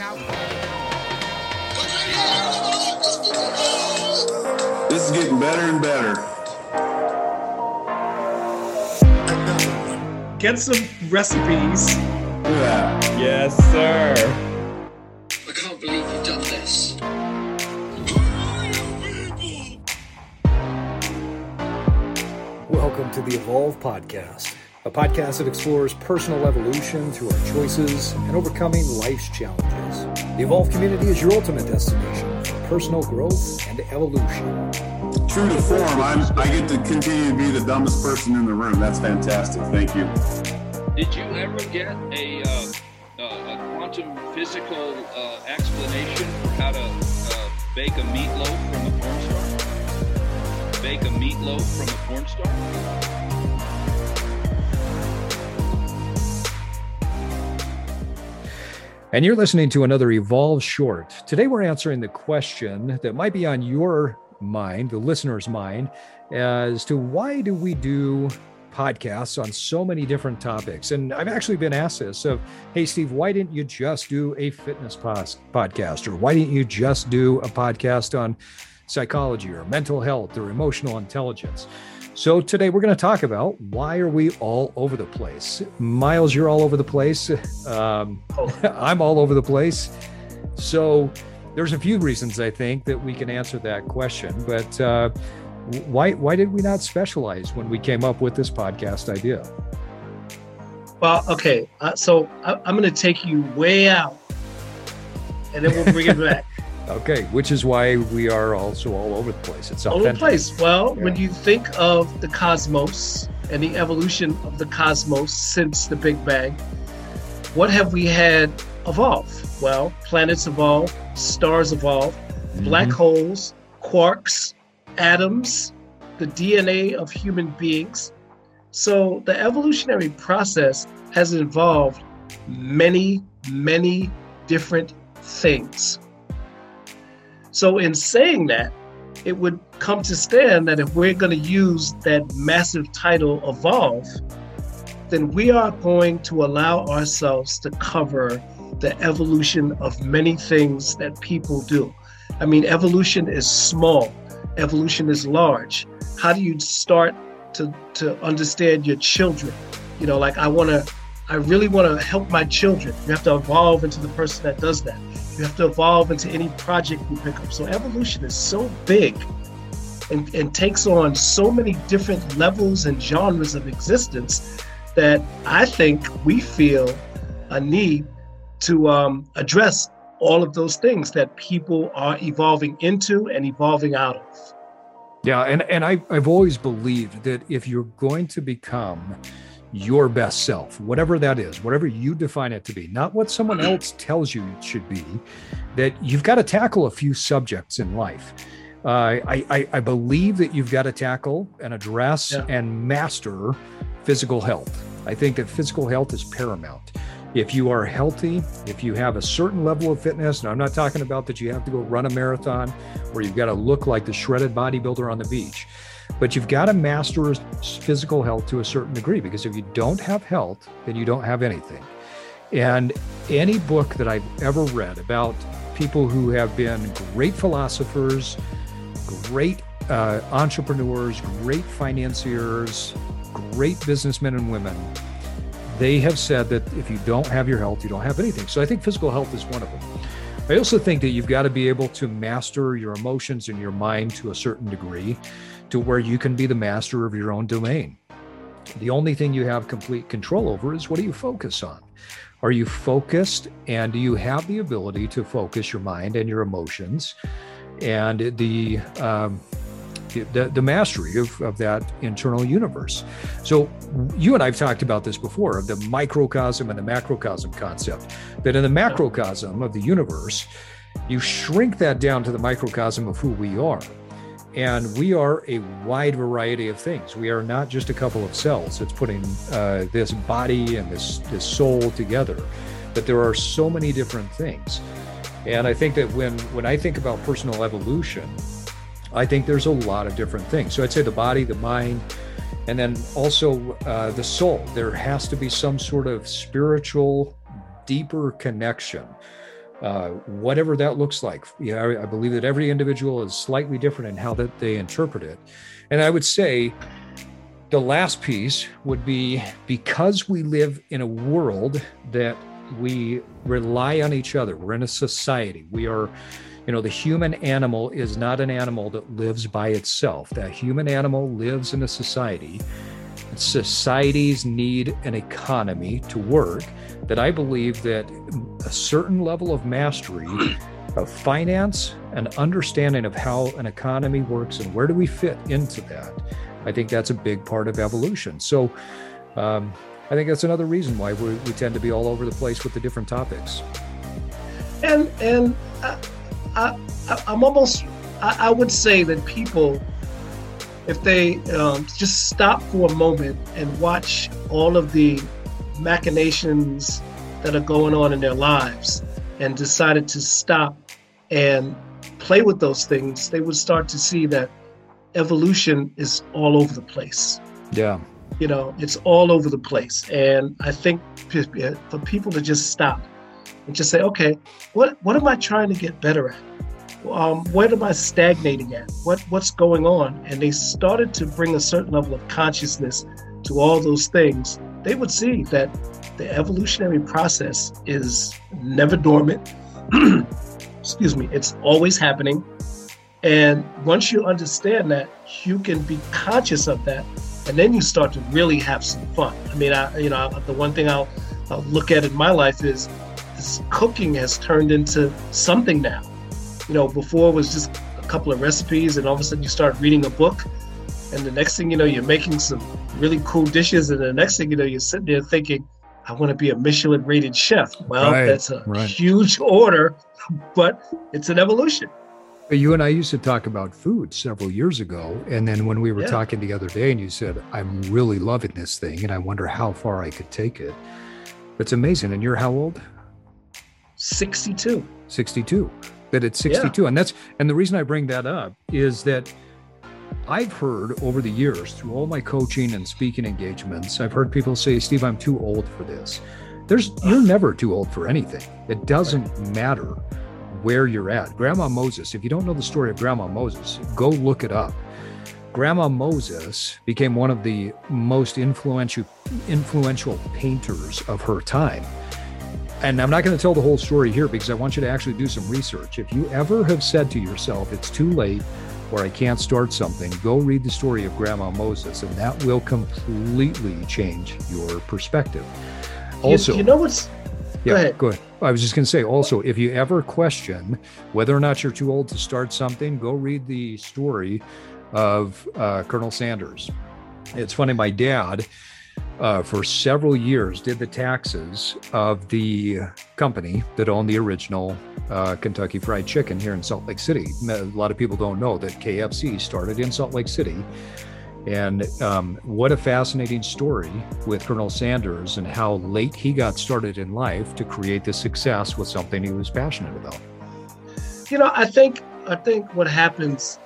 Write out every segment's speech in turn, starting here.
out. This is getting better and better. Get some recipes. Look at that. Yes, sir. I can't believe you've done this. Welcome to the Evolve Podcast, a podcast that explores personal evolution through our choices and overcoming life's challenges. The Evolve community is your ultimate destination for personal growth and evolution. True to form, I'm, I get to continue to be the dumbest person in the room. That's fantastic. Thank you. Did you ever get a, uh, uh, a quantum physical uh, explanation for how to uh, bake a meatloaf from a corn star? Bake a meatloaf from a corn star? And you're listening to another Evolve Short. Today we're answering the question that might be on your mind, the listener's mind, as to why do we do podcasts on so many different topics? And I've actually been asked this of, hey, Steve, why didn't you just do a fitness pos- podcast? Or why didn't you just do a podcast on psychology or mental health or emotional intelligence? So today we're going to talk about why are we all over the place? Miles, you're all over the place. Um, I'm all over the place. So there's a few reasons I think that we can answer that question. But uh, why why did we not specialize when we came up with this podcast idea? Well, okay. Uh, so I, I'm going to take you way out, and then we'll bring it back. Okay, which is why we are also all over the place. It's All over the place. Well, when you think of the cosmos and the evolution of the cosmos since the Big Bang, what have we had evolve? Well, planets evolve, stars evolve, black Mhm. holes, quarks, atoms, the DNA of human beings. So the evolutionary process has involved many, many different things. So, in saying that, it would come to stand that if we're going to use that massive title evolve, then we are going to allow ourselves to cover the evolution of many things that people do. I mean, evolution is small, evolution is large. How do you start to, to understand your children? You know, like I want to, I really want to help my children. You have to evolve into the person that does that. You have to evolve into any project you pick up. So evolution is so big and, and takes on so many different levels and genres of existence that I think we feel a need to um, address all of those things that people are evolving into and evolving out of. Yeah, and and I I've always believed that if you're going to become your best self, whatever that is, whatever you define it to be, not what someone else tells you it should be, that you've got to tackle a few subjects in life. Uh, I, I I believe that you've got to tackle and address Yeah. and master physical health. I think that physical health is paramount. If you are healthy, if you have a certain level of fitness, and I'm not talking about that you have to go run a marathon or you've got to look like the shredded bodybuilder on the beach, but you've got to master physical health to a certain degree because if you don't have health, then you don't have anything. And any book that I've ever read about people who have been great philosophers, great uh, entrepreneurs, great financiers, great businessmen and women, they have said that if you don't have your health, you don't have anything. So I think physical health is one of them. I also think that you've got to be able to master your emotions and your mind to a certain degree to where you can be the master of your own domain. The only thing you have complete control over is what do you focus on? Are you focused and do you have the ability to focus your mind and your emotions and the um, the, the mastery of, of that internal universe. So you and I've talked about this before of the microcosm and the macrocosm concept. That in the macrocosm of the universe, you shrink that down to the microcosm of who we are. And we are a wide variety of things. We are not just a couple of cells. It's putting uh, this body and this, this soul together. But there are so many different things. And I think that when, when I think about personal evolution, I think there's a lot of different things. So I'd say the body, the mind, and then also uh, the soul. There has to be some sort of spiritual, deeper connection uh, whatever that looks like. Yeah, I, I believe that every individual is slightly different in how that they interpret it. And I would say the last piece would be because we live in a world that we rely on each other. We're in a society. We are, you know, the human animal is not an animal that lives by itself. That human animal lives in a society. Societies need an economy to work. That I believe that a certain level of mastery of finance and understanding of how an economy works and where do we fit into that, I think that's a big part of evolution. So, um, I think that's another reason why we, we tend to be all over the place with the different topics. And and I, I, I'm almost I, I would say that people, if they um, just stop for a moment and watch all of the machinations that are going on in their lives, and decided to stop and play with those things, they would start to see that evolution is all over the place. Yeah. You know it's all over the place. And i think for people to just stop and just say okay what what am i trying to get better at? Um, what am i stagnating at? What what's going on? And they started to bring a certain level of consciousness to all those things they would see that the evolutionary process is never dormant excuse me it's always happening and once you understand that you can be conscious of that and then you start to really have some fun. I mean, I you know the one thing I'll, I'll look at in my life is this cooking has turned into something now. You know, before it was just a couple of recipes, and all of a sudden you start reading a book, and the next thing you know, you're making some really cool dishes, and the next thing you know, you're sitting there thinking, I want to be a Michelin rated chef. Well, right, that's a right. huge order, but it's an evolution. You and I used to talk about food several years ago. And then when we were yeah. talking the other day, and you said, I'm really loving this thing, and I wonder how far I could take it. It's amazing. And you're how old? 62. 62. That it's 62. Yeah. And that's, and the reason I bring that up is that I've heard over the years through all my coaching and speaking engagements, I've heard people say, Steve, I'm too old for this. There's, you're never too old for anything. It doesn't matter where you're at. Grandma Moses, if you don't know the story of Grandma Moses, go look it up. Grandma Moses became one of the most influential influential painters of her time. And I'm not going to tell the whole story here because I want you to actually do some research. If you ever have said to yourself, it's too late or I can't start something, go read the story of Grandma Moses, and that will completely change your perspective. Also, you, you know what's yeah, go ahead. Go ahead. I was just going to say also, if you ever question whether or not you're too old to start something, go read the story of uh, Colonel Sanders. It's funny, my dad, uh, for several years, did the taxes of the company that owned the original uh, Kentucky Fried Chicken here in Salt Lake City. A lot of people don't know that KFC started in Salt Lake City and um, what a fascinating story with Colonel Sanders and how late he got started in life to create this success with something he was passionate about. You know, I think I think what happens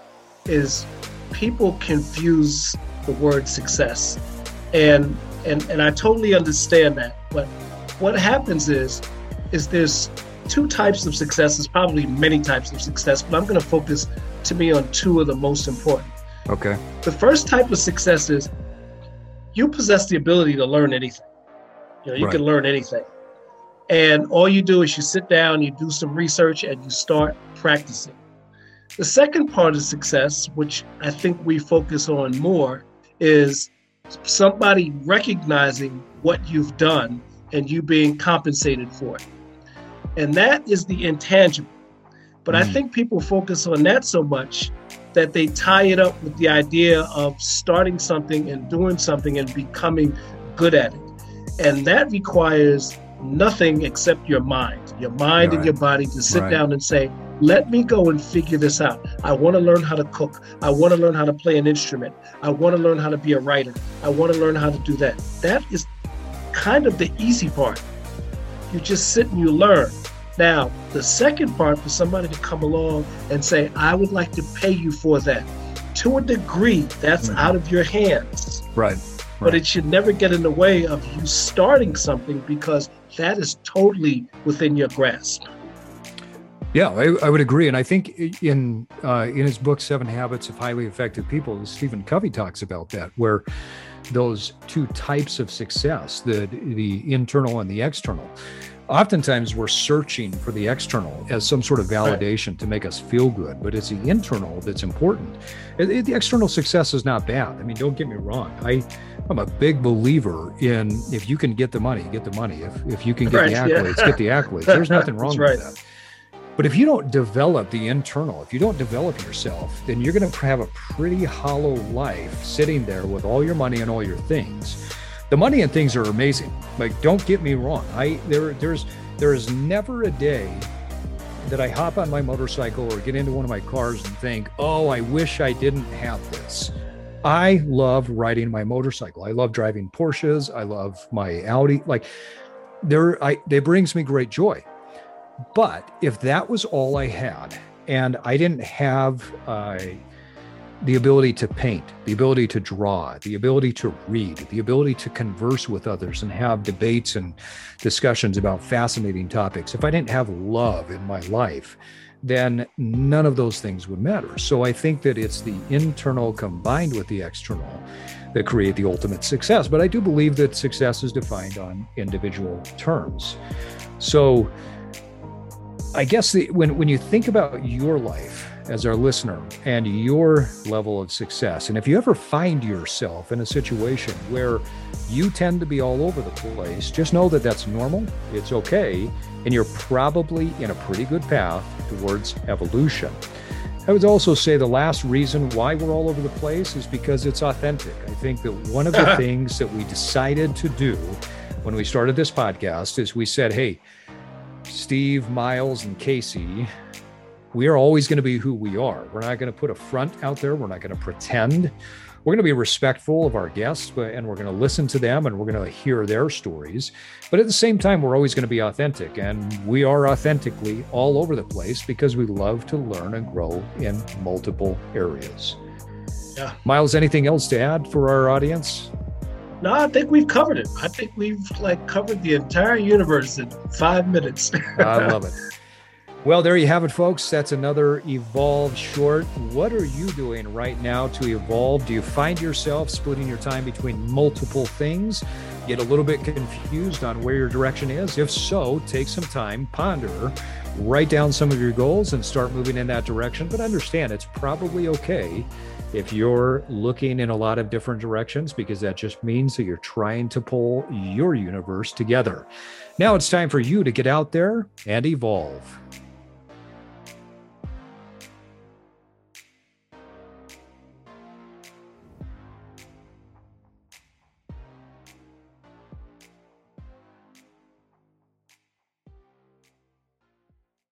is people confuse the word success, and and and I totally understand that. But what happens is is there's two types of success. There's probably many types of success, but I'm going to focus to me on two of the most important. Okay. The first type of success is you possess the ability to learn anything. You know, you right. can learn anything. And all you do is you sit down, you do some research, and you start practicing. The second part of success, which I think we focus on more, is somebody recognizing what you've done and you being compensated for it. And that is the intangible. But mm. I think people focus on that so much that they tie it up with the idea of starting something and doing something and becoming good at it. And that requires nothing except your mind, your mind right. and your body to sit right. down and say, let me go and figure this out. I want to learn how to cook. I want to learn how to play an instrument. I want to learn how to be a writer. I want to learn how to do that. That is kind of the easy part. You just sit and you learn. Now, the second part for somebody to come along and say, I would like to pay you for that, to a degree, that's mm-hmm. out of your hands. Right. But it should never get in the way of you starting something because that is totally within your grasp. Yeah, I, I, would agree, and I think in uh, in his book Seven Habits of Highly Effective People, Stephen Covey talks about that, where those two types of success, the the internal and the external, oftentimes we're searching for the external as some sort of validation to make us feel good, but it's the internal that's important. It, it, the external success is not bad. I mean, don't get me wrong. I I'm a big believer in if you can get the money, get the money. If if you can get right, the accolades, yeah. get the accolades. There's nothing wrong with that. But if you don't develop the internal, if you don't develop yourself, then you're going to have a pretty hollow life sitting there with all your money and all your things. The money and things are amazing. Like, don't get me wrong. I there there's there is never a day that I hop on my motorcycle or get into one of my cars and think, "Oh, I wish I didn't have this." I love riding my motorcycle. I love driving Porsches. I love my Audi. Like, there, I they brings me great joy. But if that was all I had, and I didn't have uh, the ability to paint, the ability to draw, the ability to read, the ability to converse with others and have debates and discussions about fascinating topics, if I didn't have love in my life, then none of those things would matter. So I think that it's the internal combined with the external that create the ultimate success. But I do believe that success is defined on individual terms. So, I guess the, when when you think about your life as our listener and your level of success, and if you ever find yourself in a situation where you tend to be all over the place, just know that that's normal. It's okay, and you're probably in a pretty good path towards evolution. I would also say the last reason why we're all over the place is because it's authentic. I think that one of the things that we decided to do when we started this podcast is we said, hey, Steve, Miles, and Casey, we are always going to be who we are. We're not going to put a front out there. We're not going to pretend. We're going to be respectful of our guests and we're going to listen to them and we're going to hear their stories. But at the same time, we're always going to be authentic. And we are authentically all over the place because we love to learn and grow in multiple areas. Yeah. Miles, anything else to add for our audience? No, I think we've covered it. I think we've like covered the entire universe in five minutes. I love it. Well, there you have it, folks. That's another Evolve short. What are you doing right now to evolve? Do you find yourself splitting your time between multiple things? Get a little bit confused on where your direction is? If so, take some time, ponder, write down some of your goals, and start moving in that direction. But understand it's probably okay if you're looking in a lot of different directions, because that just means that you're trying to pull your universe together. Now it's time for you to get out there and evolve.